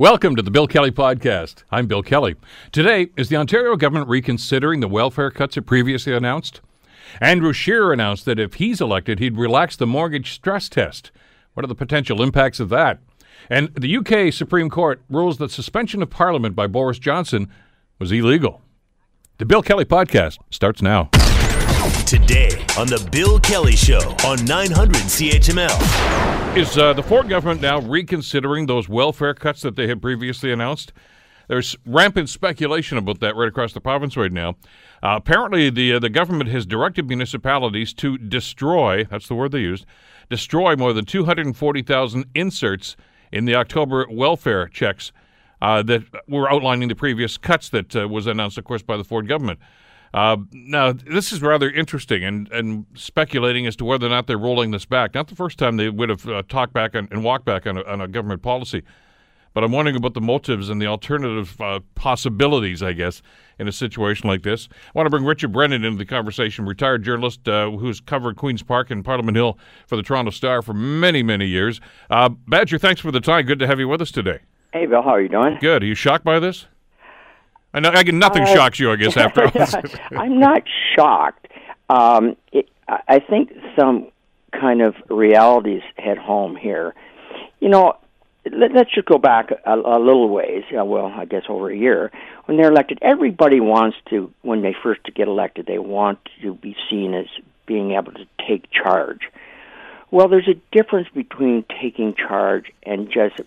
Welcome to the Bill Kelly Podcast. I'm Bill Kelly. Today, is the Ontario government reconsidering the welfare cuts it previously announced? Andrew Scheer announced that if he's elected, he'd relax the mortgage stress test. What are the potential impacts of that? And the UK Supreme Court rules that suspension of Parliament by Boris Johnson was illegal. The Bill Kelly Podcast starts now. Today on the Bill Kelly Show on 900 CHML. Is uh, the Ford government now reconsidering those welfare cuts that they had previously announced? There's rampant speculation about that right across the province right now. Uh, apparently, the uh, the government has directed municipalities to destroy. That's the word they used. Destroy more than 240,000 inserts in the October welfare checks uh, that were outlining the previous cuts that uh, was announced, of course, by the Ford government. Uh, now, this is rather interesting and, and speculating as to whether or not they're rolling this back. Not the first time they would have uh, talked back on, and walked back on a, on a, government policy, but I'm wondering about the motives and the alternative uh, possibilities, I guess, in a situation like this. I want to bring Richard Brennan into the conversation, retired journalist uh, who's covered Queen's Park and Parliament Hill for the Toronto Star for many, many years. Uh, Badger, thanks for the time. Good to have you with us today. Hey, Bill, how are you doing? Good. Are you shocked by this? I know. I nothing uh, shocks you, I guess. After I'm not shocked. Um, it, I think some kind of realities hit home here. You know, let, us just go back a, a little ways. Yeah, well, I guess over a year when they're elected. Everybody wants to, when they first get elected, they want to be seen as being able to take charge. Well, there's a difference between taking charge and just,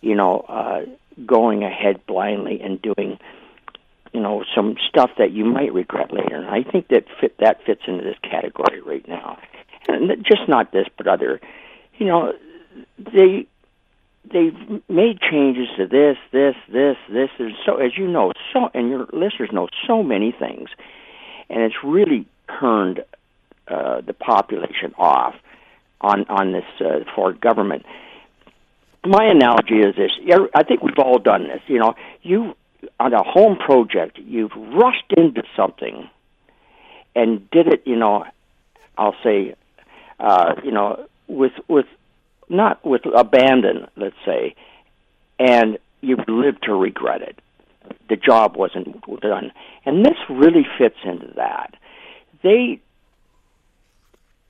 you know, uh, going ahead blindly and doing you know some stuff that you might regret later. And I think that fit that fits into this category right now, and just not this, but other. You know, they they've made changes to this, this, this, this. There's so as you know, so and your listeners know so many things, and it's really turned uh, the population off on on this uh, Ford government. My analogy is this: I think we've all done this. You know, you on a home project, you've rushed into something and did it, you know, I'll say, uh, you know, with with not with abandon, let's say, and you've lived to regret it. The job wasn't done, and this really fits into that. They,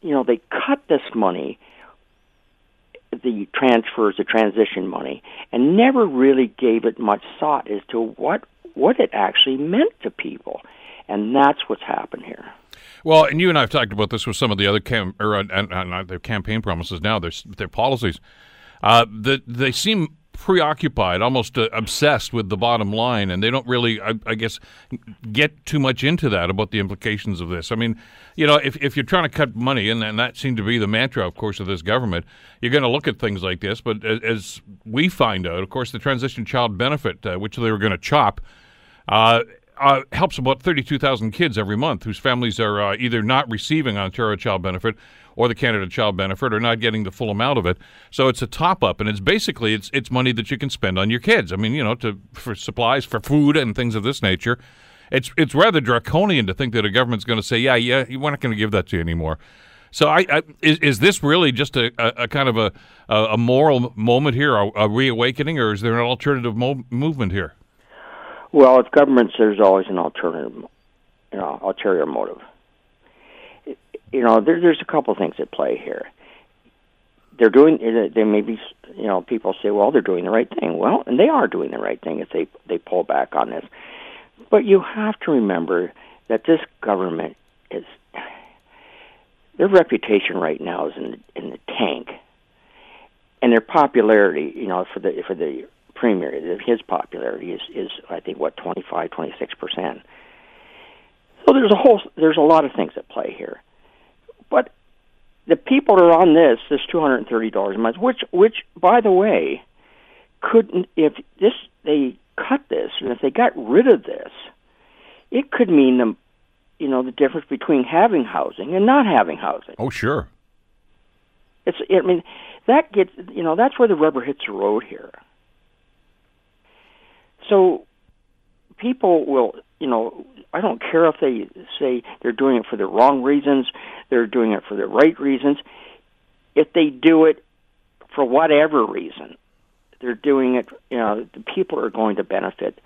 you know, they cut this money the transfers, the transition money, and never really gave it much thought as to what what it actually meant to people, and that's what's happened here. Well, and you and I have talked about this with some of the other cam or uh, uh, their campaign promises. Now their their policies, uh, that they seem preoccupied, almost uh, obsessed with the bottom line, and they don't really, I, I, guess, get too much into that about the implications of this. I mean, you know, if, if you're trying to cut money, and, and that seemed to be the mantra, of course, of this government, you're going to look at things like this. But as, as, we find out, of course, the transition child benefit, uh, which they were going to chop, uh, uh, helps about 32,000 kids every month whose families are uh, either not receiving Ontario Child Benefit or the Canada Child Benefit or not getting the full amount of it. So it's a top up, and it's basically it's it's money that you can spend on your kids. I mean, you know, to for supplies, for food, and things of this nature. It's it's rather draconian to think that a government's going to say, yeah, yeah, we're not going to give that to you anymore. So I, I is, is this really just a, a, a kind of a, a moral moment here, a, a reawakening, or is there an alternative mo- movement here? Well, with governments, there's always an alternative, you know, ulterior motive you know, there, there's a couple things at play here. They're doing. They may be, you know, people say, well, they're doing the right thing. Well, and they are doing the right thing if they they pull back on this. But you have to remember that this government is their reputation right now is in in the tank, and their popularity, you know, for the for the premier, his popularity is is I think what 25, 26 percent. So there's a whole there's a lot of things at play here. But the people that are on this, this two hundred and thirty dollars a month, which which by the way, couldn't if this they cut this and if they got rid of this, it could mean the you know the difference between having housing and not having housing. Oh sure. It's I mean that gets you know that's where the rubber hits the road here. So people will you know I don't care if they say they're doing it for the wrong reasons, they're doing it for the right reasons. If they do it for whatever reason, they're doing it. You know, the people are going to benefit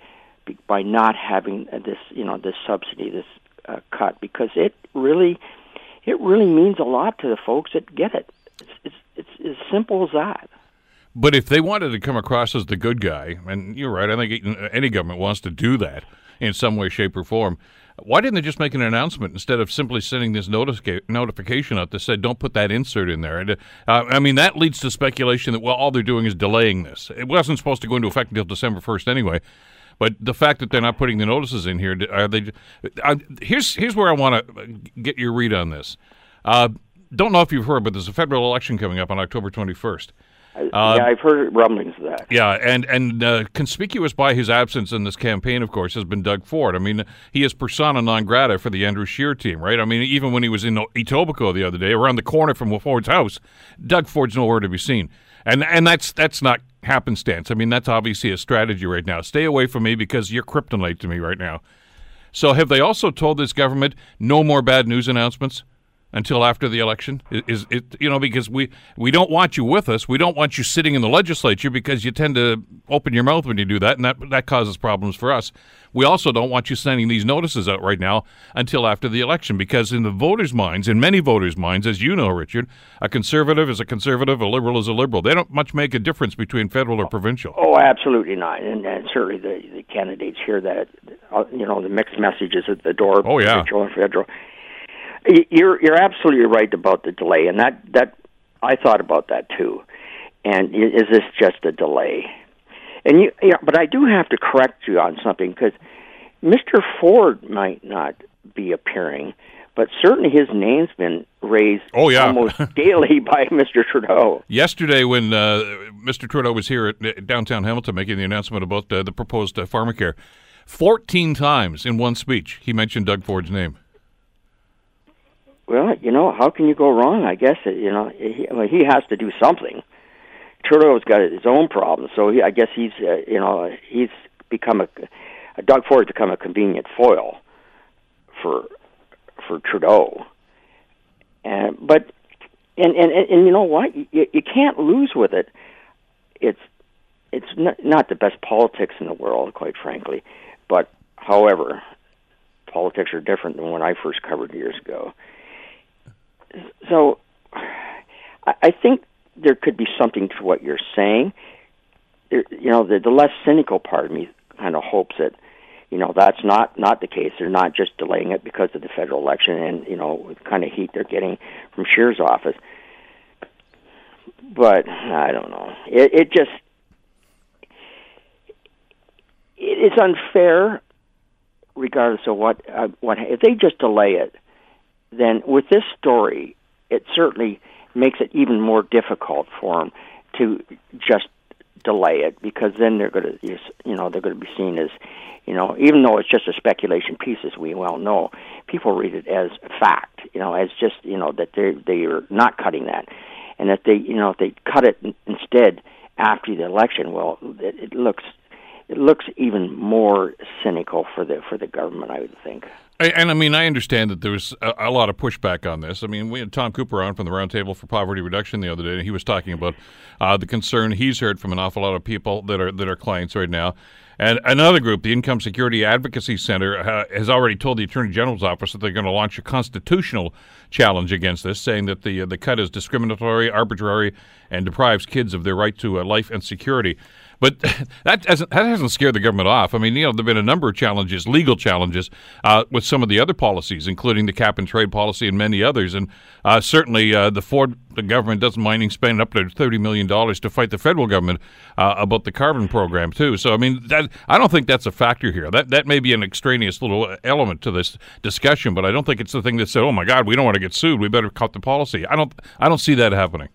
by not having this, you know, this subsidy, this uh, cut, because it really, it really means a lot to the folks that get it. It's, it's, it's as simple as that. But if they wanted to come across as the good guy, and you're right, I think any government wants to do that in some way, shape, or form. Why didn't they just make an announcement instead of simply sending this notica- notification out that said, "Don't put that insert in there"? And uh, I mean, that leads to speculation that well, all they're doing is delaying this. It wasn't supposed to go into effect until December first anyway. But the fact that they're not putting the notices in here, are they? Uh, here's here's where I want to get your read on this. Uh, don't know if you've heard, but there's a federal election coming up on October 21st. Uh, yeah, I've heard rumblings of that. Yeah, and and uh, conspicuous by his absence in this campaign, of course, has been Doug Ford. I mean, he is persona non grata for the Andrew Scheer team, right? I mean, even when he was in Etobicoke the other day, around the corner from Ford's house, Doug Ford's nowhere to be seen, and and that's that's not happenstance. I mean, that's obviously a strategy right now. Stay away from me because you're kryptonite to me right now. So, have they also told this government no more bad news announcements? Until after the election? Is, it you know because we we don't want you with us. We don't want you sitting in the legislature because you tend to open your mouth when you do that, and that that causes problems for us. We also don't want you sending these notices out right now until after the election because in the voters' minds, in many voters' minds, as you know, Richard, a conservative is a conservative, a liberal is a liberal. They don't much make a difference between federal or provincial. Oh, absolutely not, and, and certainly the, the candidates hear that. Uh, you know, the mixed messages at the door. Oh yeah, provincial and federal you're you're absolutely right about the delay, and that that I thought about that too. And is this just a delay? And you, yeah, but I do have to correct you on something because Mr. Ford might not be appearing, but certainly his name's been raised oh, yeah. almost daily by Mr. Trudeau. Yesterday, when uh, Mr. Trudeau was here at downtown Hamilton making the announcement about uh, the proposed uh, pharmacare, 14 times in one speech he mentioned Doug Ford's name. Well, you know, how can you go wrong? I guess you know he, well, he has to do something. Trudeau's got his own problems, so he, I guess he's uh, you know he's become a, a Doug Ford's become a convenient foil for for Trudeau. And but and and and, and you know what? You, you can't lose with it. It's it's not, not the best politics in the world, quite frankly. But however, politics are different than when I first covered years ago so I think there could be something to what you're saying. You know, the, the less cynical part of me kind of hopes that you know that's not not the case. They're not just delaying it because of the federal election and you know the kind of heat they're getting from Scheer's office. But I don't know. It, it just it is unfair, regardless of what uh, what if they just delay it then with this story, it certainly makes it even more difficult for them to just delay it because then they're going to you know they're going to be seen as you know even though it's just a speculation piece as we well know people read it as fact you know as just you know that they they are not cutting that. And that they you know if they cut it instead after the election well it, it looks it looks even more cynical for the for the government I would think and I mean, I understand that there was a, a, lot of pushback on this. I mean, we had Tom Cooper on from the Roundtable for Poverty Reduction the other day, and he was talking about uh, the concern he's heard from an awful lot of people that are that are clients right now. And another group, the Income Security Advocacy Center, uh, has already told the Attorney General's office that they're going to launch a constitutional challenge against this, saying that the uh, the cut is discriminatory, arbitrary, and deprives kids of their right to uh, life and security. But that hasn't, that hasn't scared the government off. I mean, you know, there've been a number of challenges, legal challenges, uh, with some of the other policies, including the cap and trade policy and many others. And uh, certainly, uh, the Ford the government doesn't mind spending up to thirty million dollars to fight the federal government uh, about the carbon program too. So, I mean, that I don't think that's a factor here. That that may be an extraneous little element to this discussion, but I don't think it's the thing that said, "Oh my God, we don't want to get sued. We better cut the policy." I don't. I don't see that happening.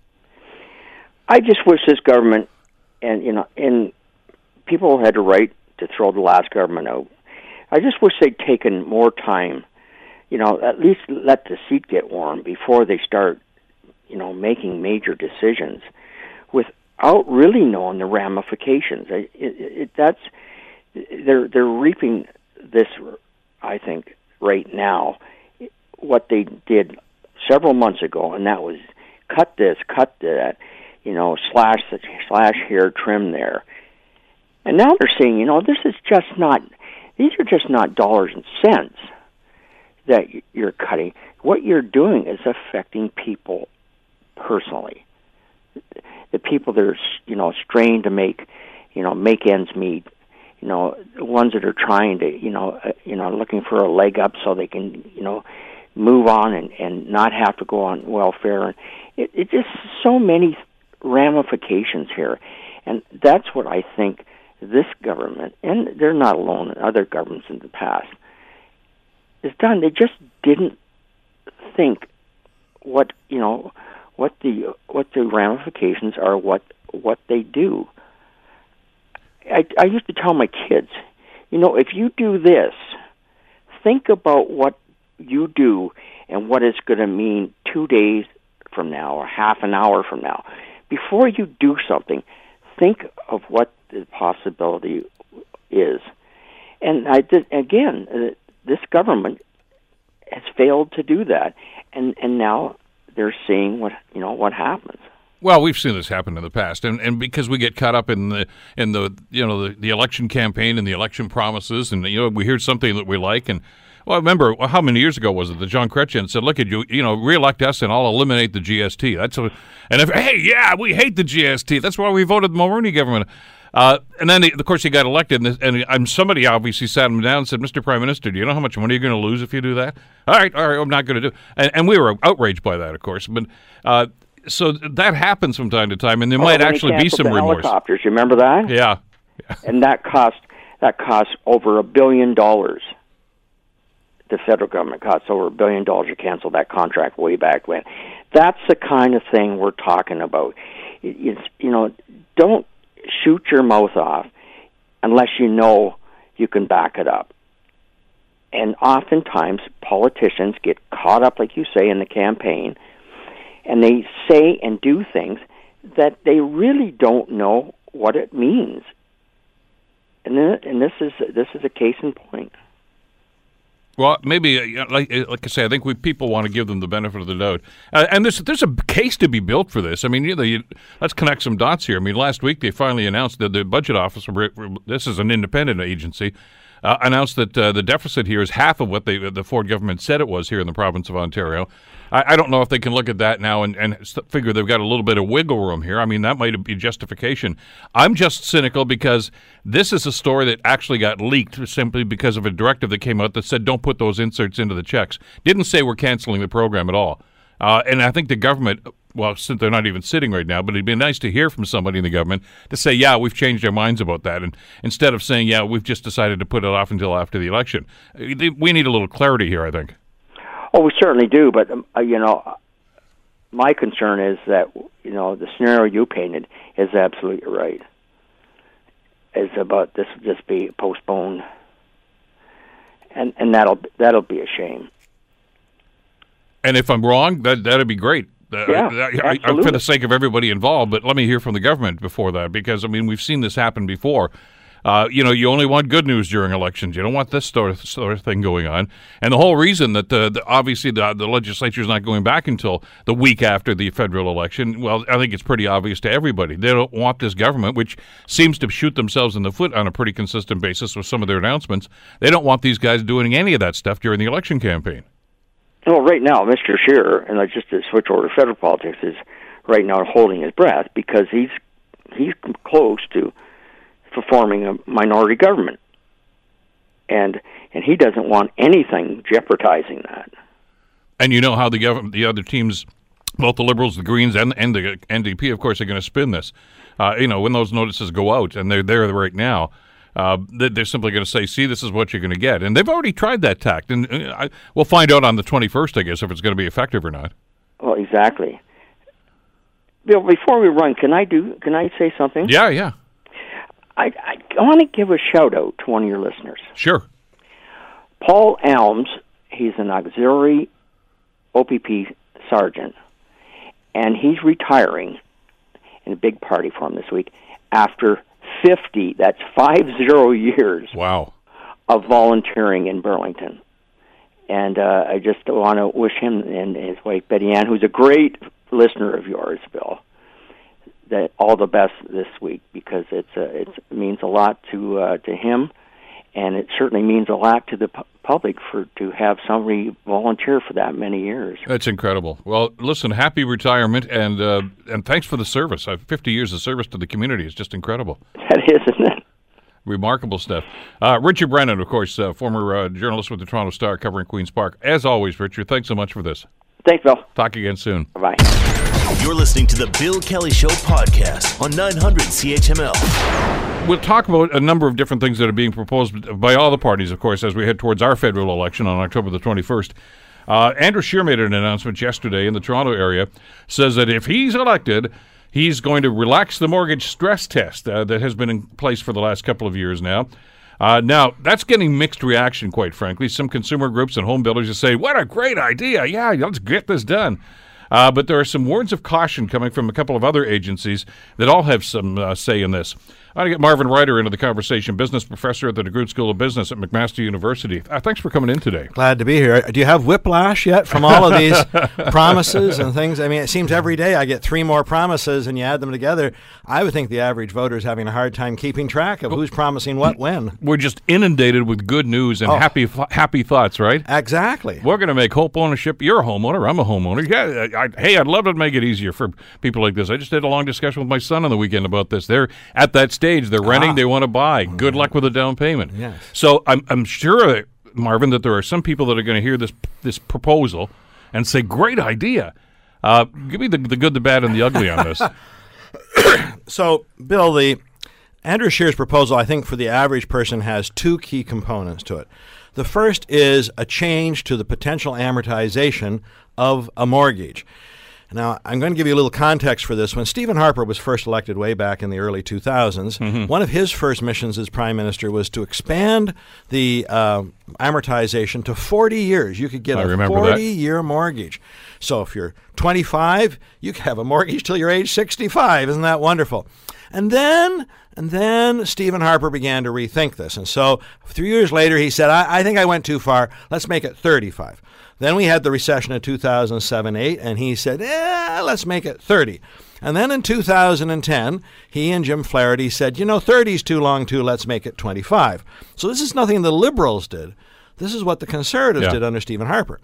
I just wish this government and you know, and people had the right to throw the last government out. I just wish they'd taken more time, you know, at least let the seat get warm before they start, you know, making major decisions without really knowing the ramifications. It, it, it, that's they're they're reaping this, I think, right now. What they did several months ago, and that was cut this, cut that you know, slash slash here, trim there. And now they're saying, you know, this is just not. These are just not dollars and cents that you're cutting. What you're doing is affecting people personally. The people that are, you know, strained to make, you know, make ends meet. You know, the ones that are trying to, you know, uh, you know, looking for a leg up so they can, you know, move on and and not have to go on welfare. And it, it just so many ramifications here, and that's what I think this government, and they're not alone, other governments in the past, is done. They just didn't think what you know what the what the ramifications are, what what they do. I, I used to tell my kids, you know, if you do this, think about what you do and what it's going to mean two days from now or half an hour from now. Before you do something, think of what the possibility is. And I did again. Uh, this government has failed to do that, and and now they're seeing what you know what happens. Well, we've seen this happen in the past, and, and because we get caught up in the in the you know the, the election campaign and the election promises, and you know we hear something that we like, and well, I remember how many years ago was it that John Chrétien said, "Look at you, you know, reelect us, and I'll eliminate the GST." That's a, and if hey, yeah, we hate the GST. That's why we voted the Mulroney government. Uh, and then, he, of course, he got elected, and, and, and, somebody obviously sat him down and said, "Mr. Prime Minister, do you know how much money you're going to lose if you do that?" All right, all right, I'm not going to do. And, and we were outraged by that, of course, but. Uh, so that happens from time to time, and there oh, might actually be some remorse. Helicopters, you remember that? Yeah. yeah. And that cost that cost over a billion dollars the federal government costs over a billion dollars to cancel that contract way back when. That's the kind of thing we're talking about. It's, you know, don't shoot your mouth off unless you know you can back it up. And oftentimes, politicians get caught up, like you say, in the campaign, and they say and do things that they really don't know what it means. And, and this is this is a case in point. Well, maybe uh, like uh, like I say, I think we people want to give them the benefit of the doubt, uh, and there's there's a case to be built for this. I mean, you know, you, let's connect some dots here. I mean, last week they finally announced that the budget office, this is an independent agency, uh, announced that uh, the deficit here is half of what they, the Ford government said it was here in the province of Ontario. I, I don't know if they can look at that now and, and figure they've got a little bit of wiggle room here. I mean, that might be justification. I'm just cynical because this is a story that actually got leaked simply because of a directive that came out that said don't put those inserts into the checks. Didn't say we're canceling the program at all. Uh, and I think the government, well, since they're not even sitting right now, but it'd be nice to hear from somebody in the government to say, yeah, we've changed our minds about that. And instead of saying, yeah, we've just decided to put it off until after the election, uh, we need a little clarity here, I think. Oh, we certainly do. But, um, uh, you know, my concern is that, you know, the scenario you painted is absolutely right. It's about this just be postponed. And, and that'll that'll be a shame. And if I'm wrong, that that'd be great. Yeah, I, I, for the sake of everybody involved, but let me hear from the government before that, because I mean we've seen this happen before. Uh, you know, you only want good news during elections. You don't want this sort of, sort of thing going on. And the whole reason that the, the obviously the, the legislature is not going back until the week after the federal election, well, I think it's pretty obvious to everybody. They don't want this government, which seems to shoot themselves in the foot on a pretty consistent basis with some of their announcements. They don't want these guys doing any of that stuff during the election campaign. Well, right now, Mr. Scheer, and I just to switch over to federal politics, is right now holding his breath because he's he's close to forming a minority government, and and he doesn't want anything jeopardizing that. And you know how the government, the other teams, both the Liberals, the Greens, and and the NDP, of course, are going to spin this. Uh, you know, when those notices go out, and they're there right now uh, they're simply going to say, "See, this is what you're going to get," and they've already tried that tact, and uh, I, we'll find out on the 21st, I guess, if it's going to be effective or not. Well, exactly. Bill, before we run, can I do? Can I say something? Yeah, yeah. I, I want to give a shout out to one of your listeners. Sure. Paul Elms, he's an auxiliary OPP sergeant, and he's retiring in a big party for him this week after 50, that's five zero years. Wow. Of volunteering in Burlington. And uh, I just want to wish him and his wife, Betty Ann, who's a great listener of yours, Bill, that all the best this week because it's uh, it's, it means a lot to uh, to him, and it certainly means a lot to the pu- public for to have somebody volunteer for that many years. That's incredible. Well, listen, happy retirement, and uh, and thanks for the service. Uh, Fifty years of service to the community is just incredible. That is, isn't it? Remarkable stuff. Uh, Richard Brennan, of course, uh, former uh, journalist with the Toronto Star covering Queen's Park. As always, Richard, thanks so much for this. Thanks, Bill. Talk again soon. Bye bye. You're listening to the Bill Kelly Show podcast on 900 CHML. We'll talk about a number of different things that are being proposed by all the parties, of course, as we head towards our federal election on October the 21st. Uh, Andrew Scheer made an announcement yesterday in the Toronto area, says that if he's elected, he's going to relax the mortgage stress test uh, that has been in place for the last couple of years now. Uh, now, that's getting mixed reaction, quite frankly. Some consumer groups and home builders just say, What a great idea! Yeah, let's get this done. Uh, but there are some words of caution coming from a couple of other agencies that all have some uh, say in this. I want to get Marvin Ryder into the conversation, business professor at the DeGroote School of Business at McMaster University. Uh, thanks for coming in today. Glad to be here. Do you have whiplash yet from all of these promises and things? I mean, it seems every day I get three more promises and you add them together. I would think the average voter is having a hard time keeping track of who's promising what when. We're just inundated with good news and Oh. happy happy thoughts, right? Exactly. We're going to make hope ownership. You're a homeowner. I'm a homeowner. Yeah, I, I- hey, I'd love to make it easier for people like this. I just had a long discussion with my son on the weekend about this. They're at that stage. They're renting. They want to buy. Good luck with the down payment. Yes. So I'm I'm sure, Marvin, that there are some people that are going to hear this this proposal and say, "Great idea." Uh, give me the, the good, the bad, and the ugly on this. So, Bill, the Andrew Scheer's proposal, I think, for the average person has two key components to it. The first is a change to the potential amortization of a mortgage. Now, I'm going to give you a little context for this. When Stephen Harper was first elected way back in the early 2000s, one of his first missions as prime minister was to expand the uh, amortization to 40 years. You could get I a remember that. 40 year mortgage. So if you're 25, you can have a mortgage till you're age 65. Isn't that wonderful? And then, and then Stephen Harper began to rethink this. And so three years later, he said, I, I think I went too far. Let's make it 35. Then we had the recession of 2007 8, and he said, eh, let's make it 30. And then in 2010, he and Jim Flaherty said, you know, 30 is too long, too. Let's make it 25. So this is nothing the liberals did. This is what the conservatives Yeah. did under Stephen Harper.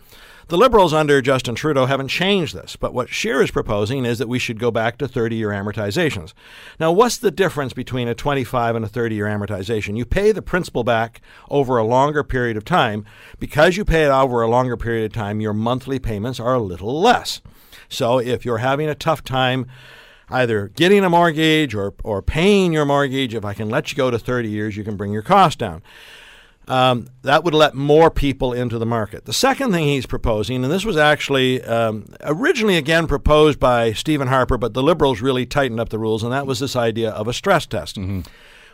The Liberals under Justin Trudeau haven't changed this, but what Scheer is proposing is that we should go back to 30 year amortizations. Now, what's the difference between a 25 and a 30 year amortization? You pay the principal back over a longer period of time. Because you pay it over a longer period of time, your monthly payments are a little less. So if you're having a tough time, either getting a mortgage or, or paying your mortgage, if I can let you go to 30 years, you can bring your cost down um, that would let more people into the market. The second thing he's proposing, and this was actually um, originally again proposed by Stephen Harper, but the Liberals really tightened up the rules, and that was this idea of a stress test.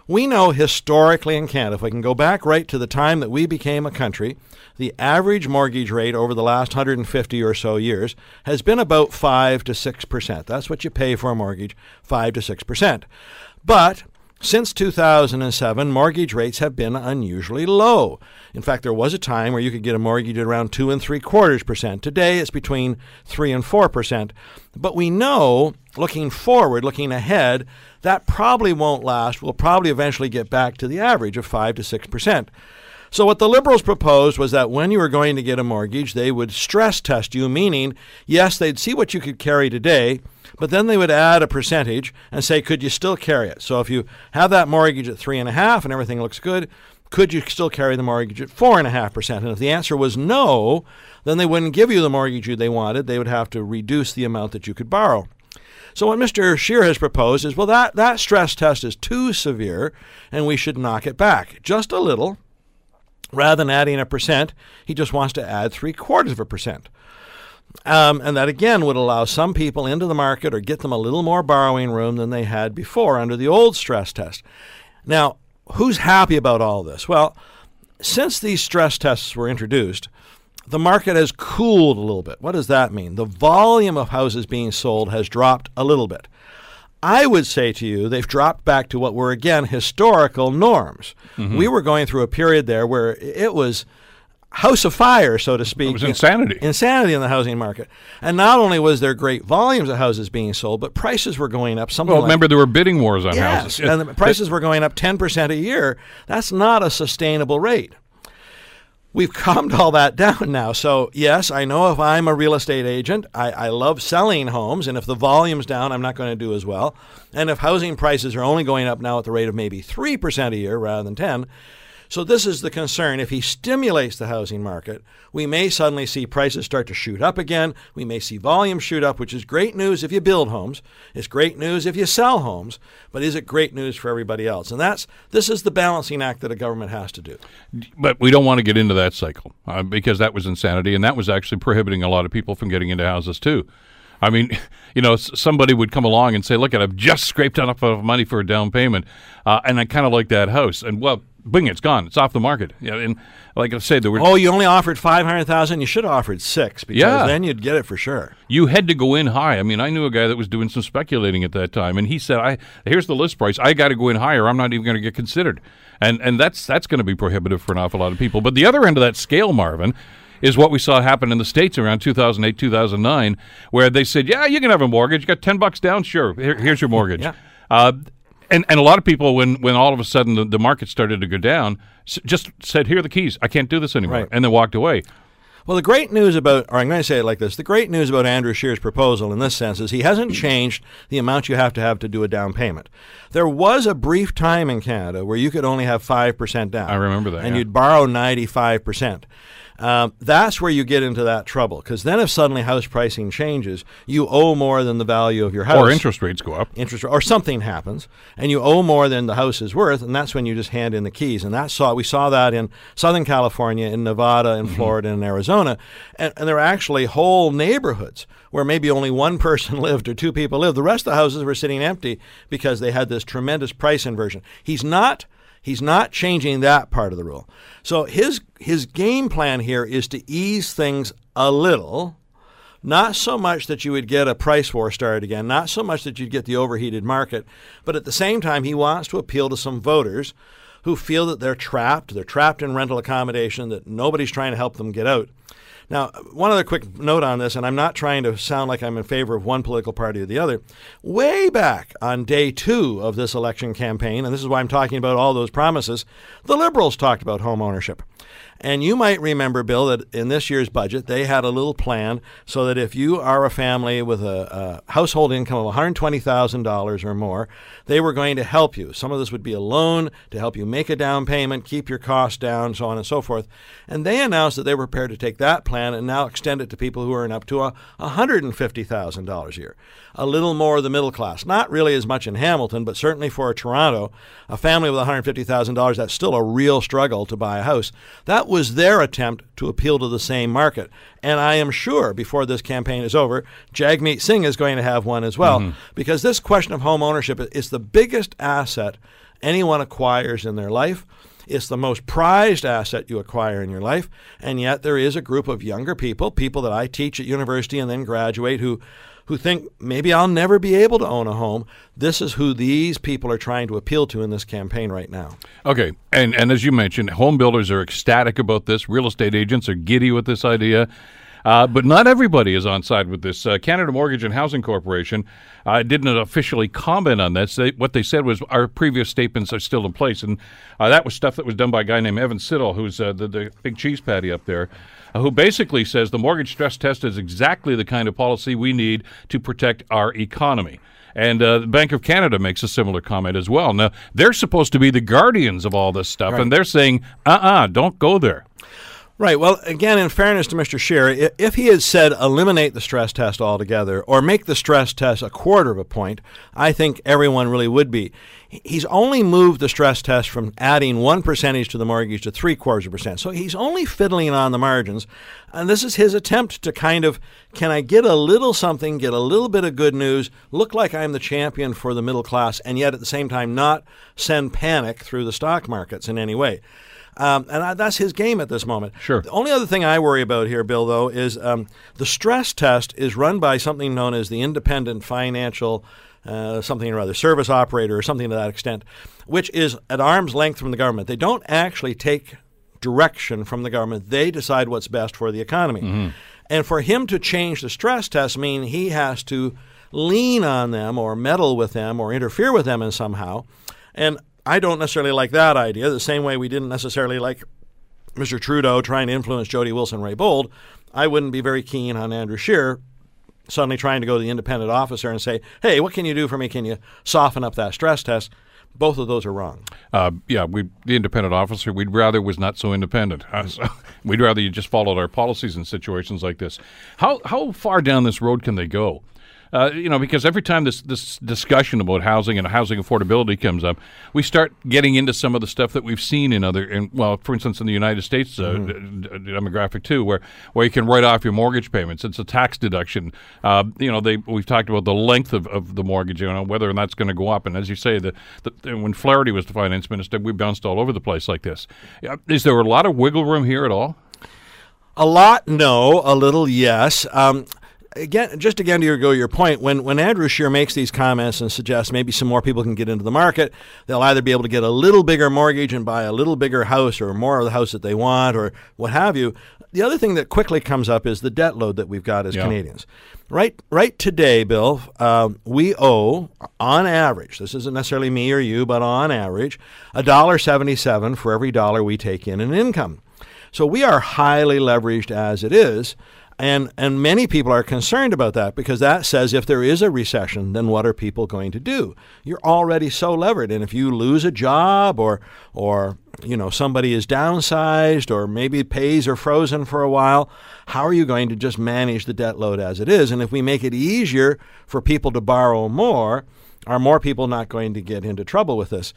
We know historically in Canada, if we can go back right to the time that we became a country, the average mortgage rate over the last 150 or so years has been about 5 to 6%. That's what you pay for a mortgage, 5 to 6%. But since 2007, mortgage rates have been unusually low. In fact, there was a time where you could get a mortgage at around two and three quarters percent. Today, it's between three and four percent. But we know, looking forward, looking ahead, that probably won't last. We'll probably eventually get back to the average of five to six percent. So, what the Liberals proposed was that when you were going to get a mortgage, they would stress test you, meaning, yes, they'd see what you could carry today, but then they would add a percentage and say, could you still carry it? So, if you have that mortgage at three and a half and everything looks good, could you still carry the mortgage at four and a half percent? And if the answer was no, then they wouldn't give you the mortgage you- they wanted. They would have to reduce the amount that you could borrow. So what Mr. Scheer has proposed is, well, that, that stress test is too severe, and we should knock it back just a little. Rather than adding a percent, he just wants to add three quarters of a percent. Um, and that again would allow some people into the market or get them a little more borrowing room than they had before under the old stress test. Now, who's happy about all this? Well, since these stress tests were introduced, the market has cooled a little bit. What does that mean? The volume of houses being sold has dropped a little bit. I would say to you, they've dropped back to what were, again, historical norms. Mm-hmm. We were going through a period there where it was house of fire, so to speak. It was insanity. Insanity in the housing market. And not only was there great volumes of houses being sold, but prices were going up. Something Well, like remember there were bidding wars on yes, houses. and the prices were going up 10% a year. That's not a sustainable rate. We've calmed all that down now. So, yes, I know if I'm a real estate agent, I, I love selling homes, and if the volume's down, I'm not going to do as well. And if housing prices are only going up now at the rate of maybe 3% a year rather than 10, so this is the concern. If he stimulates the housing market, we may suddenly see prices start to shoot up again. We may see volume shoot up, which is great news if you build homes. It's great news if you sell homes, but is it great news for everybody else? And that's this is the balancing act that a government has to do. But we don't want to get into that cycle uh, because that was insanity, and that was actually prohibiting a lot of people from getting into houses too. I mean, you know, somebody would come along and say, "Look, I've just scraped enough money for a down payment, uh, and I kind of like that house." And well, bing, it's gone. It's off the market. Yeah, and like I said, there were Oh, you only offered five hundred thousand. You should have offered six because Yeah. then you'd get it for sure. you had to go in high. I mean, I knew a guy that was doing some speculating at that time, and he said, "I here's the list price. I got to go in higher. I'm not even going to get considered." And and that's that's going to be prohibitive for an awful lot of people. But the other end of that scale, Marvin, is what we saw happen in the states around 2008, 2009, where they said, "Yeah, you can have a mortgage. You got 10 bucks down. Sure, Here, here's your mortgage." Yeah. Uh, and, and a lot of people, when, when all of a sudden the, the market started to go down, s- just said, "Here are the keys. I can't do this anymore," Right. and then walked away. Well, the great news about, or I'm going to say it like this the great news about Andrew Scheer's proposal in this sense is he hasn't changed the amount you have to have to do a down payment. There was a brief time in Canada where you could only have 5% down. I remember that, And yeah. you'd borrow 95%. Um, that's where you get into that trouble because then if suddenly house pricing changes, you owe more than the value of your house Or interest rates go up. interest or something happens and you owe more than the house is worth and that's when you just hand in the keys and that saw we saw that in southern california in nevada in florida and arizona and, and there were actually whole neighborhoods where maybe only one person lived or two people lived the rest of the houses were sitting empty because they had this tremendous price inversion he's not He's not changing that part of the rule. So his his game plan here is to ease things a little, not so much that you would get a price war started again, not so much that you'd get the overheated market, but at the same time, he wants to appeal to some voters who feel that they're trapped, they're trapped in rental accommodation, that nobody's trying to help them get out. Now, one other quick note on this, and I'm not trying to sound like I'm in favor of one political party or the other. Way back on day two of this election campaign, and this is why I'm talking about all those promises, the Liberals talked about home ownership. And you might remember, Bill, that in this year's budget, they had a little plan so that if you are a family with a, a household income of $120,000 or more, they were going to help you. Some of this would be a loan to help you make a down payment, keep your costs down, so on and so forth. And they announced that they were prepared to take that plan and now extend it to people who earn up to a $150,000 a year. A little more of the middle class. Not really as much in Hamilton, but certainly for Toronto, a family with $150,000, that's still a real struggle to buy a house. That was their attempt to appeal to the same market. And I am sure before this campaign is over, Jagmeet Singh is going to have one as well, mm-hmm. because this question of home ownership is the biggest asset anyone acquires in their life. It's the most prized asset you acquire in your life. And yet, there is a group of younger people, people that I teach at university and then graduate, who, who think maybe I'll never be able to own a home. This is who these people are trying to appeal to in this campaign right now. Okay, and and as you mentioned, home builders are ecstatic about this. Real estate agents are giddy with this idea. Uh, but not everybody is on side with this. Uh, Canada Mortgage and Housing Corporation uh, didn't officially comment on this. They, what they said was our previous statements are still in place, and uh, that was stuff that was done by a guy named Evan Siddall, who's uh, the, the big cheese patty up there, who basically says the mortgage stress test is exactly the kind of policy we need to protect our economy. And uh, the Bank of Canada makes a similar comment as well. Now, they're supposed to be the guardians of all this stuff, and they're saying, uh uh-uh, uh, do not go there. Right. Well, again, in fairness to Mr. Scheer, if he had said eliminate the stress test altogether or make the stress test a quarter of a point, I think everyone really would be. He's only moved the stress test from adding one percentage to the mortgage to three quarters of a percent. So he's only fiddling on the margins. And this is his attempt to kind of can I get a little something, get a little bit of good news, look like I'm the champion for the middle class, and yet at the same time not send panic through the stock markets in any way. Um, and I, that's his game at this moment. Sure. The only other thing I worry about here, Bill, though, is um, the stress test is run by something known as the Independent Financial uh, something or other service operator or something to that extent, which is at arm's length from the government. They don't actually take direction from the government. They decide what's best for the economy. And for him to change the stress test mean he has to lean on them or meddle with them or interfere with them in somehow. And I don't necessarily like that idea. The same way we didn't necessarily like Mr. Trudeau trying to influence Jody Wilson Raybould, I wouldn't be very keen on Andrew Scheer suddenly trying to go to the independent officer and say, "Hey, what can you do for me? Can you soften up that stress test?" Both of those are wrong. Uh, yeah, we the independent officer we'd rather was not so independent. Uh, so we'd rather you just followed our policies in situations like this. How how far down this road can they go? Uh, you know, because every time this this discussion about housing and housing affordability comes up, we start getting into some of the stuff that we've seen in other, in, well, for instance, in the United States uh, d- d- demographic too, where where you can write off your mortgage payments. It's a tax deduction. Uh, you know, they we've talked about the length of, of the mortgage, you know, whether or not it's going to go up. And as you say, the, the when Flaherty was the finance minister, we bounced all over the place like this. Is there a lot of wiggle room here at all? A lot, no. A little, yes. Um, again, just again to your go your point, when when Andrew Scheer makes these comments and suggests maybe some more people can get into the market, they'll either be able to get a little bigger mortgage and buy a little bigger house or more of the house that they want or what have you. The other thing that quickly comes up is the debt load that we've got as Yeah. Canadians. Right, right today, Bill, um, we owe on average. This isn't necessarily me or you, but on average, a dollar seventy-seven for every dollar we take in in income. So we are highly leveraged as it is. And, and many people are concerned about that because that says if there is a recession, then what are people going to do? You're already so levered, and if you lose a job or or you know somebody is downsized or maybe pays are frozen for a while, how are you going to just manage the debt load as it is? And if we make it easier for people to borrow more, are more people not going to get into trouble with this?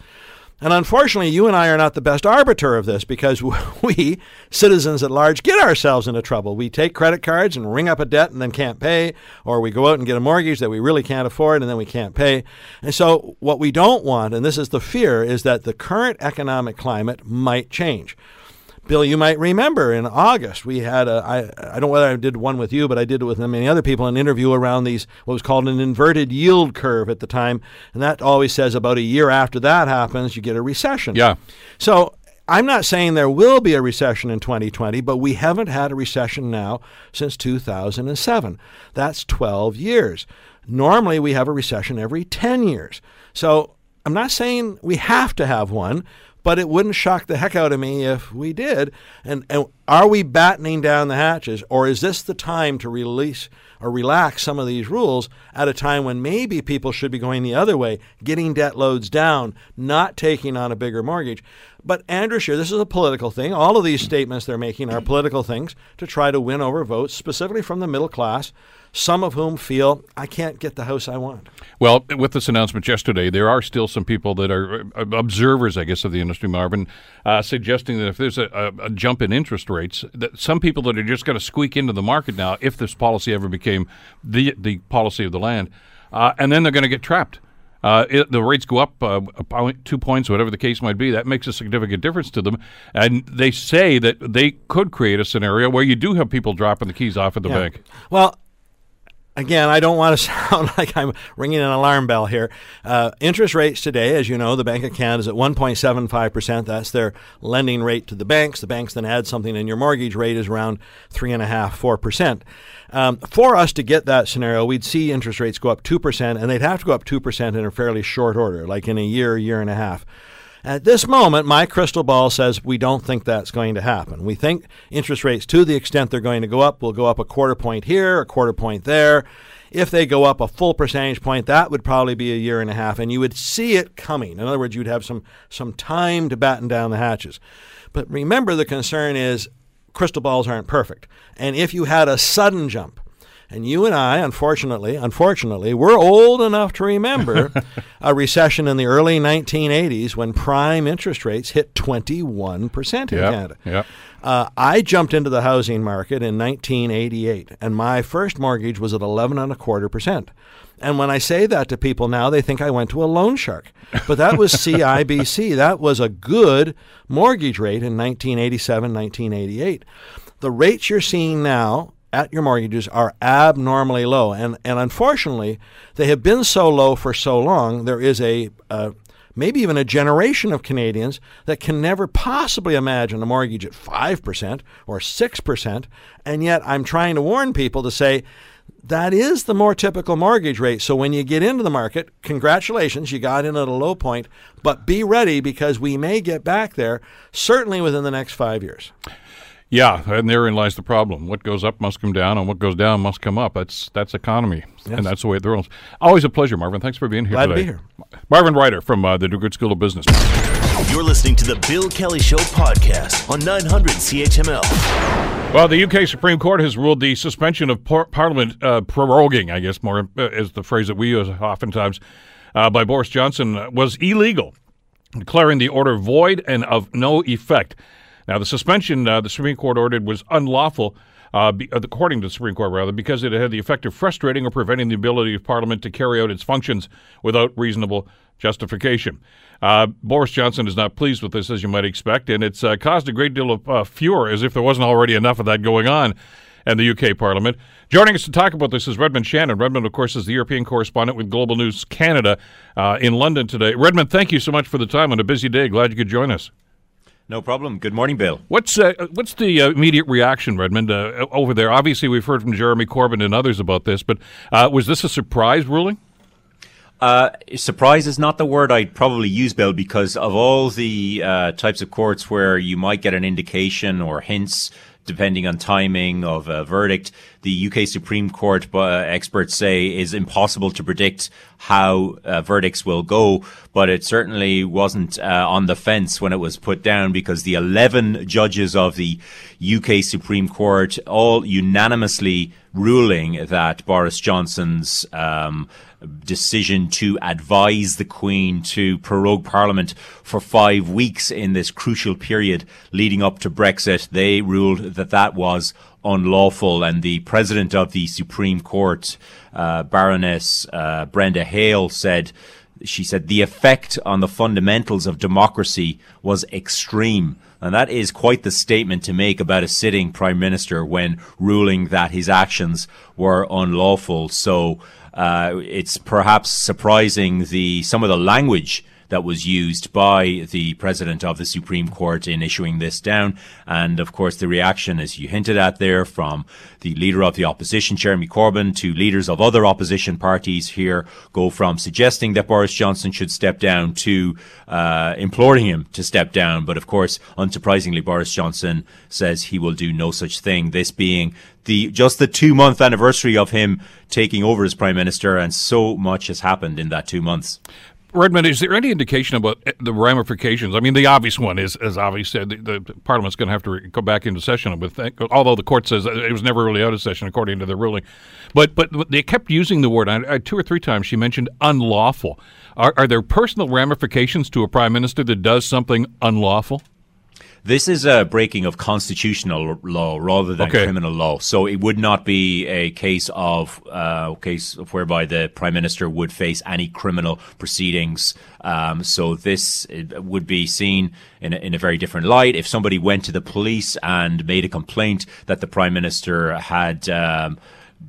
And unfortunately, you and I are not the best arbiter of this because we, citizens at large, get ourselves into trouble. We take credit cards and ring up a debt and then can't pay, or we go out and get a mortgage that we really can't afford and then we can't pay. And so, what we don't want, and this is the fear, is that the current economic climate might change. Bill, you might remember in August we had a I I don't know whether I did one with you, but I did it with many other people an interview around these what was called an inverted yield curve at the time, and that always says about a year after that happens you get a recession. Yeah. So I'm not saying there will be a recession in 2020, but we haven't had a recession now since 2007. That's 12 years. Normally we have a recession every 10 years. So I'm not saying we have to have one, but it wouldn't shock the heck out of me if we did. And, and are we battening down the hatches, or is this the time to release or relax some of these rules at a time when maybe people should be going the other way, getting debt loads down, not taking on a bigger mortgage? But Andrew Scheer, this is a political thing. All of these statements they're making are political things to try to win over votes, specifically from the middle class, some of whom feel I can't get the house I want. Well, with this announcement yesterday, there are still some people that are uh, observers, I guess, of the industry, Marvin, uh, suggesting that if there's a, a, a jump in interest rates, that some people that are just going to squeak into the market now, if this policy ever became the the policy of the land, uh, and then they're going to get trapped. Uh, it, the rates go up uh, point, two points, whatever the case might be. That makes a significant difference to them, and they say that they could create a scenario where you do have people dropping the keys off at the Yeah. bank. Well, again, I don't want to sound like I'm ringing an alarm bell here. Uh, interest rates today, as you know, the Bank of Canada is at 1.75%. That's their lending rate to the banks. The banks then add something, and your mortgage rate is around 3.5%, 4%. Um, for us to get that scenario, we'd see interest rates go up 2%, and they'd have to go up 2% in a fairly short order, like in a year, year and a half. At this moment, my crystal ball says we don't think that's going to happen. We think interest rates, to the extent they're going to go up, will go up a quarter point here, a quarter point there. If they go up a full percentage point, that would probably be a year and a half, and you would see it coming. In other words, you'd have some some time to batten down the hatches. But remember, the concern is crystal balls aren't perfect, and if you had a sudden jump, and you and I, unfortunately, unfortunately, we're old enough to remember a recession in the early 1980s when prime interest rates hit 21% in Yep, Canada. yep. Uh, I jumped into the housing market in 1988, and my first mortgage was at 11 and a quarter percent. And when I say that to people now, they think I went to a loan shark. But that was CIBC. That was a good mortgage rate in 1987, 1988. The rates you're seeing now at your mortgages are abnormally low. And, and unfortunately, they have been so low for so long, there is a, a, maybe even a generation of Canadians that can never possibly imagine a mortgage at 5% or 6%. And yet I'm trying to warn people to say, that is the more typical mortgage rate. So when you get into the market, congratulations, you got in at a low point, but be ready because we may get back there certainly within the next five years. Yeah, and therein lies the problem. What goes up must come down, and what goes down must come up. That's that's economy, Yes. and that's the way it rolls. Always a pleasure, Marvin. Thanks for being here Glad to today. be here. Marvin Ryder from uh, the DeGroote School of Business. You're listening to the Bill Kelly Show podcast on 900 CHML. Well, the UK Supreme Court has ruled the suspension of par- Parliament uh, proroguing, I guess more uh, is the phrase that we use oftentimes, uh, by Boris Johnson uh, was illegal, declaring the order void and of no effect. Now, the suspension uh, the Supreme Court ordered was unlawful, uh, be, uh, according to the Supreme Court, rather, because it had the effect of frustrating or preventing the ability of Parliament to carry out its functions without reasonable justification. Uh, Boris Johnson is not pleased with this, as you might expect, and it's uh, caused a great deal of uh, furor, as if there wasn't already enough of that going on in the UK Parliament. Joining us to talk about this is Redmond Shannon. Redmond, of course, is the European correspondent with Global News Canada uh, in London today. Redmond, thank you so much for the time on a busy day. Glad you could join us. No problem. Good morning, Bill. What's uh, what's the uh, immediate reaction, Redmond, uh, over there? Obviously, we've heard from Jeremy Corbyn and others about this, but uh, was this a surprise ruling? Uh, surprise is not the word I'd probably use, Bill, because of all the uh, types of courts where you might get an indication or hints, depending on timing of a verdict, the UK Supreme Court uh, experts say is impossible to predict how uh, verdicts will go. But it certainly wasn't uh, on the fence when it was put down because the 11 judges of the UK Supreme Court all unanimously ruling that Boris Johnson's um, decision to advise the Queen to prorogue Parliament for five weeks in this crucial period leading up to Brexit. They ruled that that was unlawful, and the President of the Supreme Court, uh, Baroness uh, Brenda Hale, said. She said the effect on the fundamentals of democracy was extreme. And that is quite the statement to make about a sitting prime minister when ruling that his actions were unlawful. So uh, it's perhaps surprising the some of the language that was used by the president of the Supreme Court in issuing this down. And of course, the reaction, as you hinted at there, from the leader of the opposition, Jeremy Corbyn, to leaders of other opposition parties here go from suggesting that Boris Johnson should step down to uh, imploring him to step down. But of course, unsurprisingly, Boris Johnson says he will do no such thing. This being the just the two month anniversary of him taking over as prime minister, and so much has happened in that two months. Redmond, is there any indication about uh, the ramifications? I mean, the obvious one is, as obvious said, the, the Parliament's going to have to go back into session. With although the court says it was never really out of session according to the ruling, but but they kept using the word I, I, two or three times. She mentioned unlawful. Are, are there personal ramifications to a prime minister that does something unlawful? This is a breaking of constitutional law rather than Okay. criminal law. So it would not be a case of uh, case of whereby the prime minister would face any criminal proceedings. Um, so this would be seen in a, in a very different light. If somebody went to the police and made a complaint that the prime minister had. Um,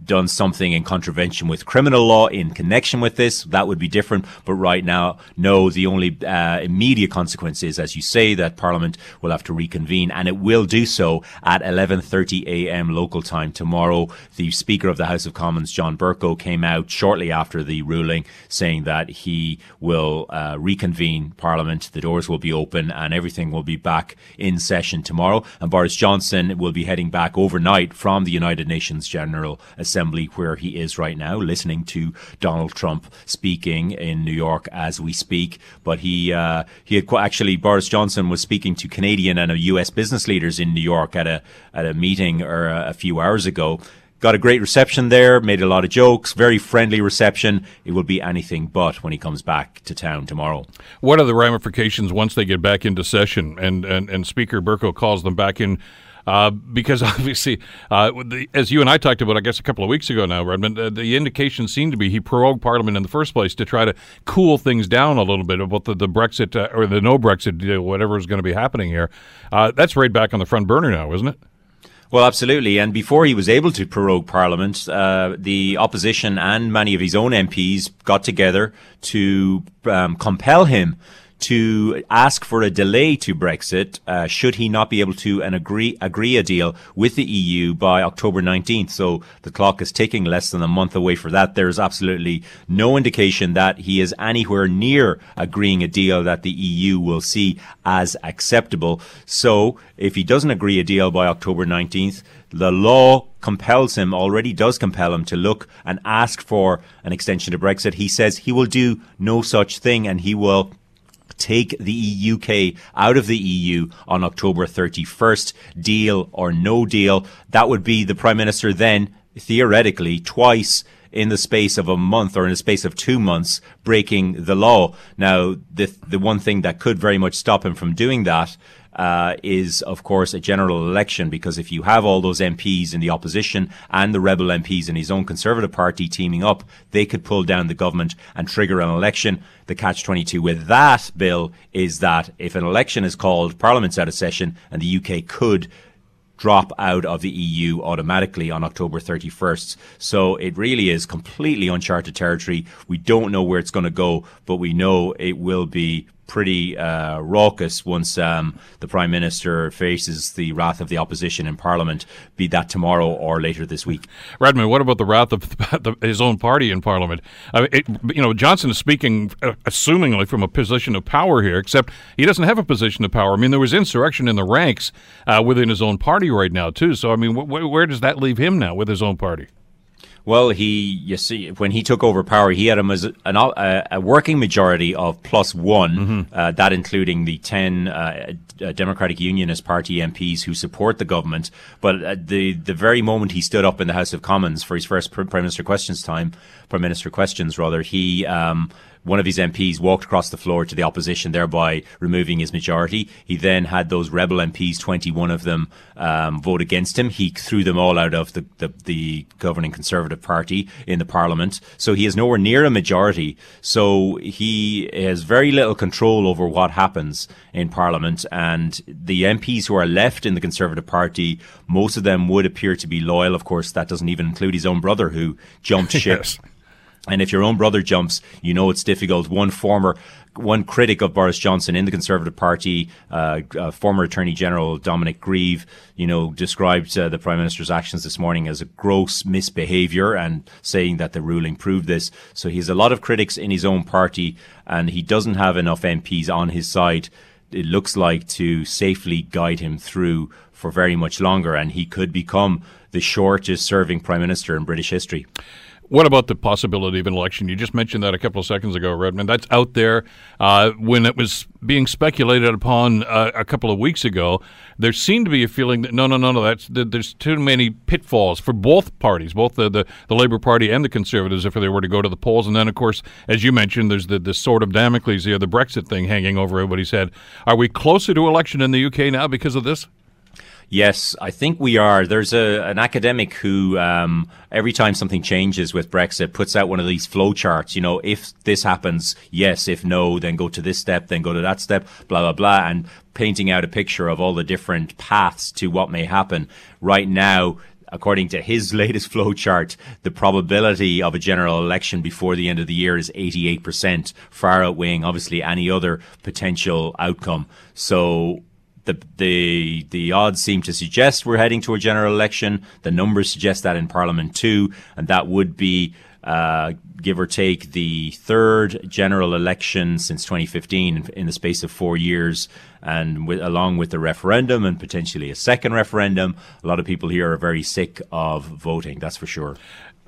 done something in contravention with criminal law in connection with this, that would be different. But right now, no, the only uh, immediate consequence is, as you say, that Parliament will have to reconvene, and it will do so at 11:30 a.m. local time tomorrow. The Speaker of the House of Commons, John Bercow, came out shortly after the ruling, saying that he will uh, reconvene Parliament. The doors will be open, and everything will be back in session tomorrow. And Boris Johnson will be heading back overnight from the United Nations General Assembly, where he is right now, listening to Donald Trump speaking in New York as we speak. But he uh, he had actually Boris Johnson was speaking to Canadian and U.S. business leaders in New York at a at a meeting or a, a few hours ago. Got a great reception there, made a lot of jokes, very friendly reception. It will be anything but when he comes back to town tomorrow. What are the ramifications once they get back into session and, and, and Speaker Bercow calls them back in? Uh, because obviously, uh, the, as you and I talked about, I guess a couple of weeks ago now, Redmond, uh, the indications seem to be he prorogued Parliament in the first place to try to cool things down a little bit about the, the Brexit uh, or the no Brexit deal, whatever is going to be happening here. Uh, that's right back on the front burner now, isn't it? Well, absolutely. And before he was able to prorogue Parliament, uh, the opposition and many of his own MPs got together to um, compel him to ask for a delay to Brexit uh, should he not be able to agree agree a deal with the EU by October 19th. So the clock is ticking less than a month away for that. There's absolutely no indication that he is anywhere near agreeing a deal that the EU will see as acceptable. So if he doesn't agree a deal by October 19th, the law compels him, already does compel him to look and ask for an extension to Brexit. He says he will do no such thing and he will take the UK out of the EU on October 31st, deal or no deal. That would be the Prime Minister then, theoretically, twice in the space of a month or in the space of two months breaking the law. Now, the, the one thing that could very much stop him from doing that uh, is, of course, a general election because if you have all those MPs in the opposition and the rebel MPs in his own Conservative Party teaming up, they could pull down the government and trigger an election. The catch 22 with that bill is that if an election is called, Parliament's out of session, and the UK could drop out of the EU automatically on October 31st. So it really is completely uncharted territory. We don't know where it's going to go, but we know it will be pretty uh, raucous once um, the Prime Minister faces the wrath of the opposition in Parliament, be that tomorrow or later this week. Redmond, what about the wrath of the, his own party in Parliament? Uh, it, you know, Johnson is speaking uh, assumingly from a position of power here, except he doesn't have a position of power. I mean, there was insurrection in the ranks uh, within his own party right now, too. So, I mean, wh- where does that leave him now with his own party? Well, he, you see, when he took over power, he had a, an, a, a working majority of plus one, mm-hmm. uh, that including the 10 uh, uh, Democratic Unionist Party MPs who support the government. But at the, the very moment he stood up in the House of Commons for his first Prime Minister questions time, Prime Minister questions rather, he, um, one of his MPs walked across the floor to the opposition, thereby removing his majority. He then had those rebel MPs, 21 of them, um, vote against him. He threw them all out of the, the, the, governing Conservative Party in the Parliament. So he is nowhere near a majority. So he has very little control over what happens in Parliament. And the MPs who are left in the Conservative Party, most of them would appear to be loyal. Of course, that doesn't even include his own brother who jumped ship. yes and if your own brother jumps, you know it's difficult. One former, one critic of Boris Johnson in the Conservative Party, uh, uh, former Attorney General Dominic Grieve, you know, described uh, the Prime Minister's actions this morning as a gross misbehaviour and saying that the ruling proved this. So he has a lot of critics in his own party, and he doesn't have enough MPs on his side. It looks like to safely guide him through for very much longer, and he could become the shortest serving Prime Minister in British history. What about the possibility of an election? You just mentioned that a couple of seconds ago, Redmond. That's out there. Uh, when it was being speculated upon uh, a couple of weeks ago, there seemed to be a feeling that no, no, no, no. That's that there's too many pitfalls for both parties, both the, the, the Labour Party and the Conservatives, if they were to go to the polls. And then, of course, as you mentioned, there's the the sword of Damocles here, the Brexit thing hanging over everybody's head. Are we closer to election in the UK now because of this? Yes, I think we are. There's a an academic who um, every time something changes with Brexit puts out one of these flow charts. You know, if this happens, yes. If no, then go to this step, then go to that step. Blah blah blah, and painting out a picture of all the different paths to what may happen. Right now, according to his latest flow chart, the probability of a general election before the end of the year is 88%, far outweighing obviously any other potential outcome. So the the the odds seem to suggest we're heading to a general election. The numbers suggest that in Parliament too, and that would be uh, give or take the third general election since 2015 in, the space of four years, and with, along with the referendum and potentially a second referendum, a lot of people here are very sick of voting. That's for sure.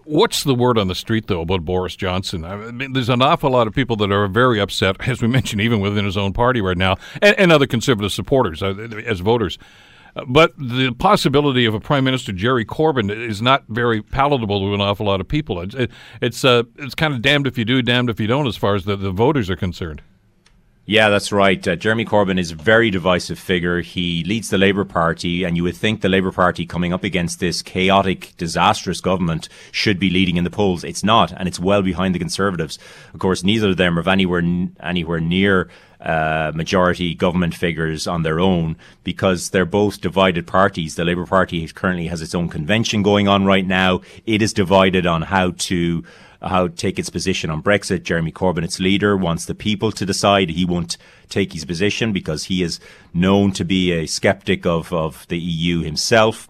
What's the word on the street, though, about Boris Johnson? I mean, there's an awful lot of people that are very upset, as we mentioned, even within his own party right now, and, and other conservative supporters uh, as voters. But the possibility of a Prime Minister Jerry Corbyn is not very palatable to an awful lot of people. It's it, it's uh, it's kind of damned if you do, damned if you don't, as far as the, the voters are concerned. Yeah, that's right. Uh, Jeremy Corbyn is a very divisive figure. He leads the Labour Party, and you would think the Labour Party coming up against this chaotic, disastrous government should be leading in the polls. It's not, and it's well behind the Conservatives. Of course, neither of them are anywhere anywhere near uh, majority government figures on their own because they're both divided parties. The Labour Party currently has its own convention going on right now. It is divided on how to how take its position on Brexit. Jeremy Corbyn, its leader, wants the people to decide. He won't take his position because he is known to be a skeptic of, of the EU himself.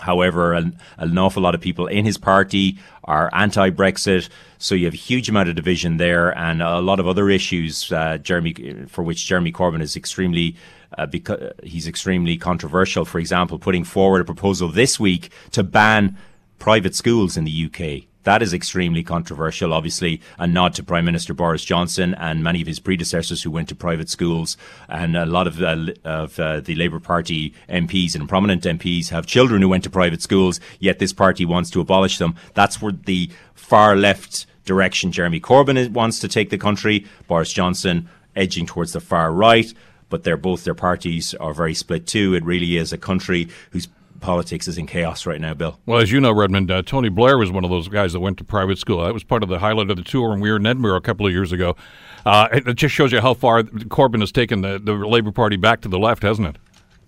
However, an, an awful lot of people in his party are anti-Brexit, so you have a huge amount of division there, and a lot of other issues. Uh, Jeremy, for which Jeremy Corbyn is extremely uh, because he's extremely controversial. For example, putting forward a proposal this week to ban private schools in the UK. That is extremely controversial, obviously, a nod to Prime Minister Boris Johnson and many of his predecessors who went to private schools. And a lot of, uh, of uh, the Labour Party MPs and prominent MPs have children who went to private schools, yet this party wants to abolish them. That's where the far left direction Jeremy Corbyn wants to take the country. Boris Johnson edging towards the far right but they're both their parties are very split too. It really is a country whose politics is in chaos right now, Bill. Well, as you know, Redmond, uh, Tony Blair was one of those guys that went to private school. That was part of the highlight of the tour when we were in Edinburgh a couple of years ago. Uh, it, just shows you how far Corbyn has taken the, the Labour Party back to the left, hasn't it?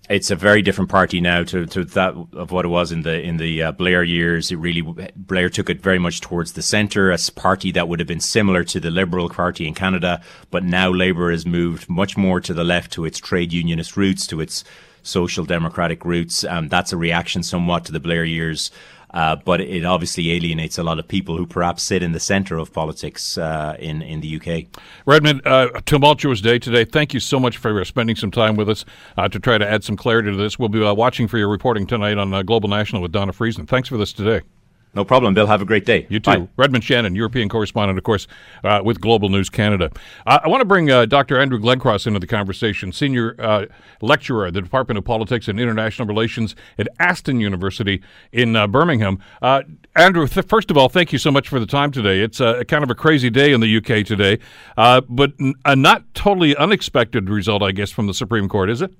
It's a very different party now to, to that of what it was in the in the uh, Blair years. It really Blair took it very much towards the centre, a party that would have been similar to the Liberal Party in Canada, but now Labour has moved much more to the left, to its trade unionist roots, to its social democratic roots. Um, that's a reaction somewhat to the Blair years. Uh, but it obviously alienates a lot of people who perhaps sit in the centre of politics uh, in in the UK. Redmond, uh, a tumultuous day today. Thank you so much for spending some time with us uh, to try to add some clarity to this. We'll be uh, watching for your reporting tonight on uh, Global National with Dawna Friesen. Thanks for this today. No problem, Bill. Have a great day. You too. Bye. Redmond Shannon, European correspondent, of course, uh, with Global News Canada. Uh, I want to bring uh, Dr. Andrew Glencross into the conversation, senior uh, lecturer at the Department of Politics and International Relations at Aston University in uh, Birmingham. Uh, Andrew, th- first of all, thank you so much for the time today. It's a kind of a crazy day in the UK today, but n- a not totally unexpected result, I guess, from the Supreme Court, is it?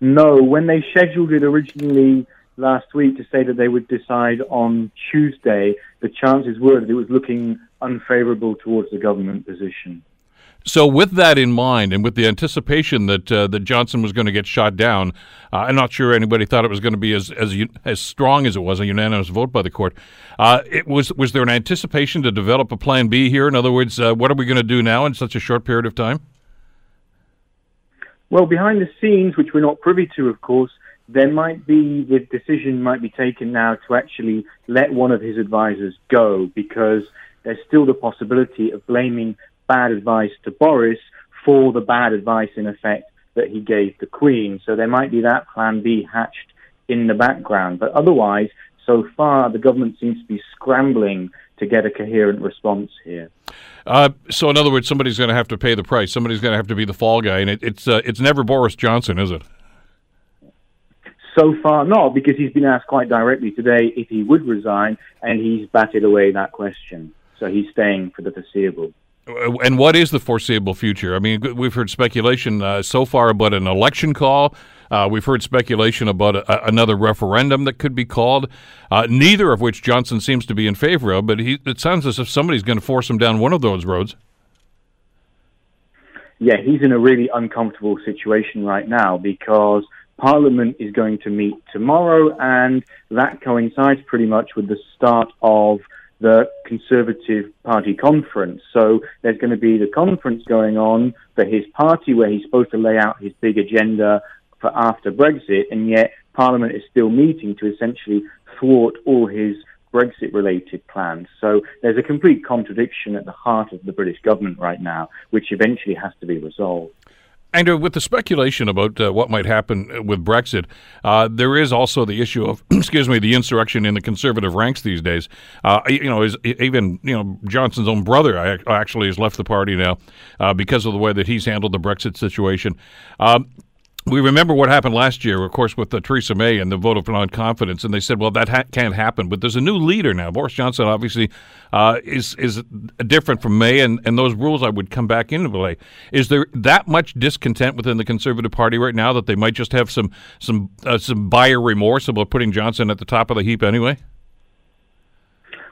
No, when they scheduled it originally last week to say that they would decide on Tuesday, the chances were that it was looking unfavorable towards the government position. So, with that in mind, and with the anticipation that uh, that Johnson was going to get shot down, uh, I'm not sure anybody thought it was going to be as as as strong as it was a unanimous vote by the court. Uh, it was was there an anticipation to develop a plan B here? In other words, uh, what are we going to do now in such a short period of time? Well, behind the scenes, which we're not privy to, of course, there might be the decision might be taken now to actually let one of his advisors go because there's still the possibility of blaming bad advice to Boris for the bad advice in effect that he gave the Queen. So there might be that plan B hatched in the background. But otherwise, so far the government seems to be scrambling to get a coherent response here. Uh, so, in other words, somebody's going to have to pay the price. Somebody's going to have to be the fall guy, and it, it's uh, it's never Boris Johnson, is it? So far, not, because he's been asked quite directly today if he would resign, and he's batted away that question. So he's staying for the foreseeable. Uh, and what is the foreseeable future? I mean, we've heard speculation uh, so far about an election call. Uh, we've heard speculation about a, another referendum that could be called, uh, neither of which Johnson seems to be in favor of. But he, it sounds as if somebody's going to force him down one of those roads. Yeah, he's in a really uncomfortable situation right now because Parliament is going to meet tomorrow, and that coincides pretty much with the start of the Conservative Party conference. So there's going to be the conference going on for his party where he's supposed to lay out his big agenda for after Brexit, and yet Parliament is still meeting to essentially thwart all his Brexit related plans. So there's a complete contradiction at the heart of the British government right now, which eventually has to be resolved. Andrew, with the speculation about uh, what might happen with Brexit, uh, there is also the issue of, excuse me, the insurrection in the conservative ranks these days. Uh, you know, is, even you know Johnson's own brother actually has left the party now uh, because of the way that he's handled the Brexit situation. Um, we remember what happened last year, of course, with uh, Theresa May and the vote of non-confidence, and they said, "Well, that ha- can't happen." But there's a new leader now. Boris Johnson obviously uh, is is different from May, and, and those rules I would come back into play. Is there that much discontent within the Conservative Party right now that they might just have some some uh, some buyer remorse about putting Johnson at the top of the heap anyway?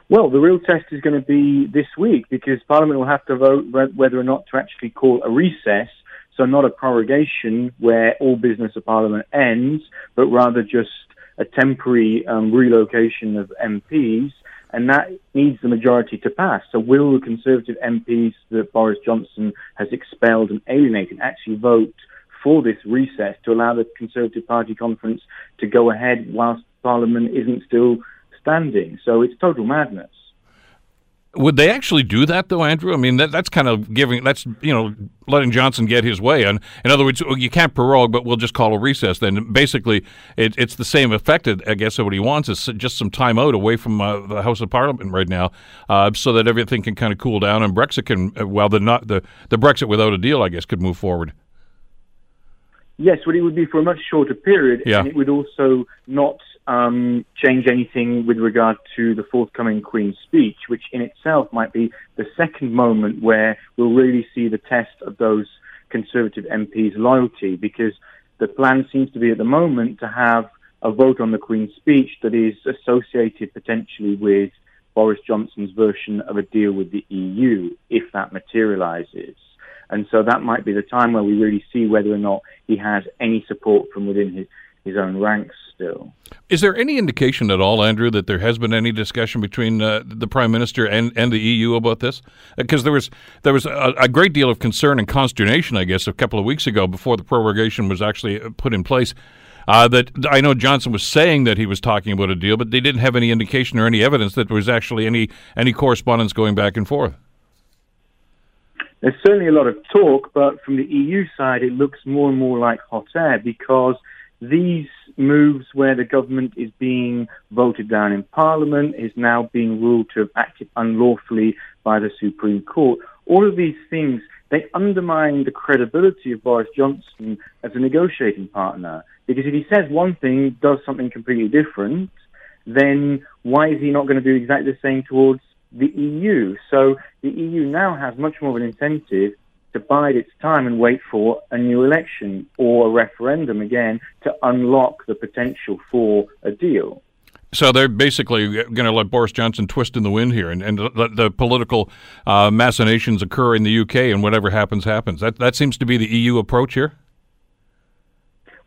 Well, the real test is going to be this week because Parliament will have to vote whether or not to actually call a recess so not a prorogation where all business of Parliament ends, but rather just a temporary um, relocation of MPs, and that needs the majority to pass. So will the Conservative MPs that Boris Johnson has expelled and alienated actually vote for this recess to allow the Conservative Party conference to go ahead whilst Parliament isn't still standing? So it's total madness. Would they actually do that, though, Andrew? I mean, that, that's kind of giving, that's, you know, letting Johnson get his way. And in other words, you can't prorogue, but we'll just call a recess. Then basically, it, it's the same effect, I guess, of what he wants is just some time out away from uh, the House of Parliament right now uh, so that everything can kind of cool down and Brexit can, uh, well, the, not, the, the Brexit without a deal, I guess, could move forward. Yes, but it would be for a much shorter period, yeah. and it would also not um, change anything with regard to the forthcoming Queen's speech, which in itself might be the second moment where we'll really see the test of those Conservative MPs' loyalty, because the plan seems to be at the moment to have a vote on the Queen's speech that is associated potentially with Boris Johnson's version of a deal with the EU, if that materialises. And so that might be the time where we really see whether or not he has any support from within his, his own ranks still. Is there any indication at all, Andrew, that there has been any discussion between uh, the Prime Minister and, and the EU about this? Because uh, there was there was a, a, great deal of concern and consternation, I guess, a couple of weeks ago before the prorogation was actually uh, put in place. Uh, that I know Johnson was saying that he was talking about a deal, but they didn't have any indication or any evidence that there was actually any any correspondence going back and forth. There's certainly a lot of talk, but from the EU side, it looks more and more like hot air because these moves where the government is being voted down in Parliament, is now being ruled to have acted unlawfully by the Supreme Court. All of these things, they undermine the credibility of Boris Johnson as a negotiating partner. Because if he says one thing, does something completely different, then why is he not going to do exactly the same towards the EU? So the EU now has much more of an incentive to bide its time and wait for a new election or a referendum again to unlock the potential for a deal. So they're basically going to let Boris Johnson twist in the wind here, and, and let the political uh, machinations occur in the UK, and whatever happens, happens. That that seems to be the EU approach here.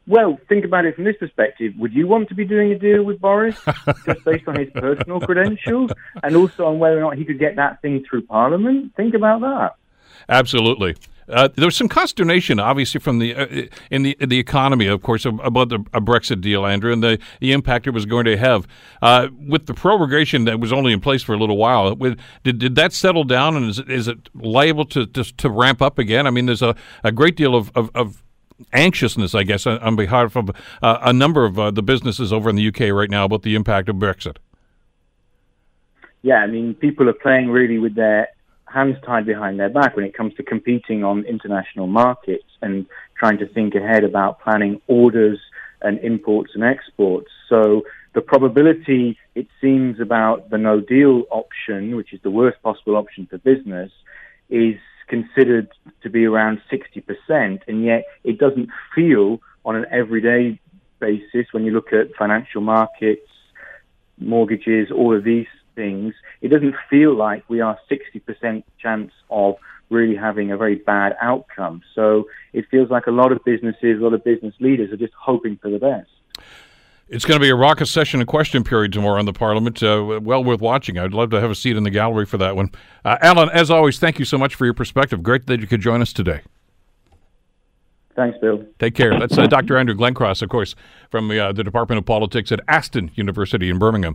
Well, think about it from this perspective. Would you want to be doing a deal with Boris just based on his personal credentials and also on whether or not he could get that thing through Parliament? Think about that. Absolutely. Uh, there was some consternation, obviously, from the uh, in the the economy, of course, about the a Brexit deal, Andrew, and the, the impact it was going to have. Uh, with the prorogation that was only in place for a little while, with, did did that settle down, and is it, is it liable to, to, to ramp up again? I mean, there's a, a great deal of, of, of anxiousness, I guess, on behalf of uh, a number of uh, the businesses over in the UK right now about the impact of Brexit. Yeah, I mean, people are playing really with their hands tied behind their back when it comes to competing on international markets and trying to think ahead about planning orders and imports and exports. So the probability, it seems, about the no deal option, which is the worst possible option for business, is considered to be around 60%, and yet it doesn't feel on an everyday basis when you look at financial markets, mortgages, all of these things, it doesn't feel like we are 60% chance of really having a very bad outcome. So it feels like a lot of businesses, a lot of business leaders are just hoping for the best. It's going to be a raucous session and question period tomorrow in the Parliament. Uh, well worth watching. I'd love to have a seat in the gallery for that one. Uh, Alan, as always, thank you so much for your perspective. Great that you could join us today. Thanks, Bill. Take care. That's uh, Dr. Andrew Glencross, of course, from uh, the Department of Politics at Aston University in Birmingham.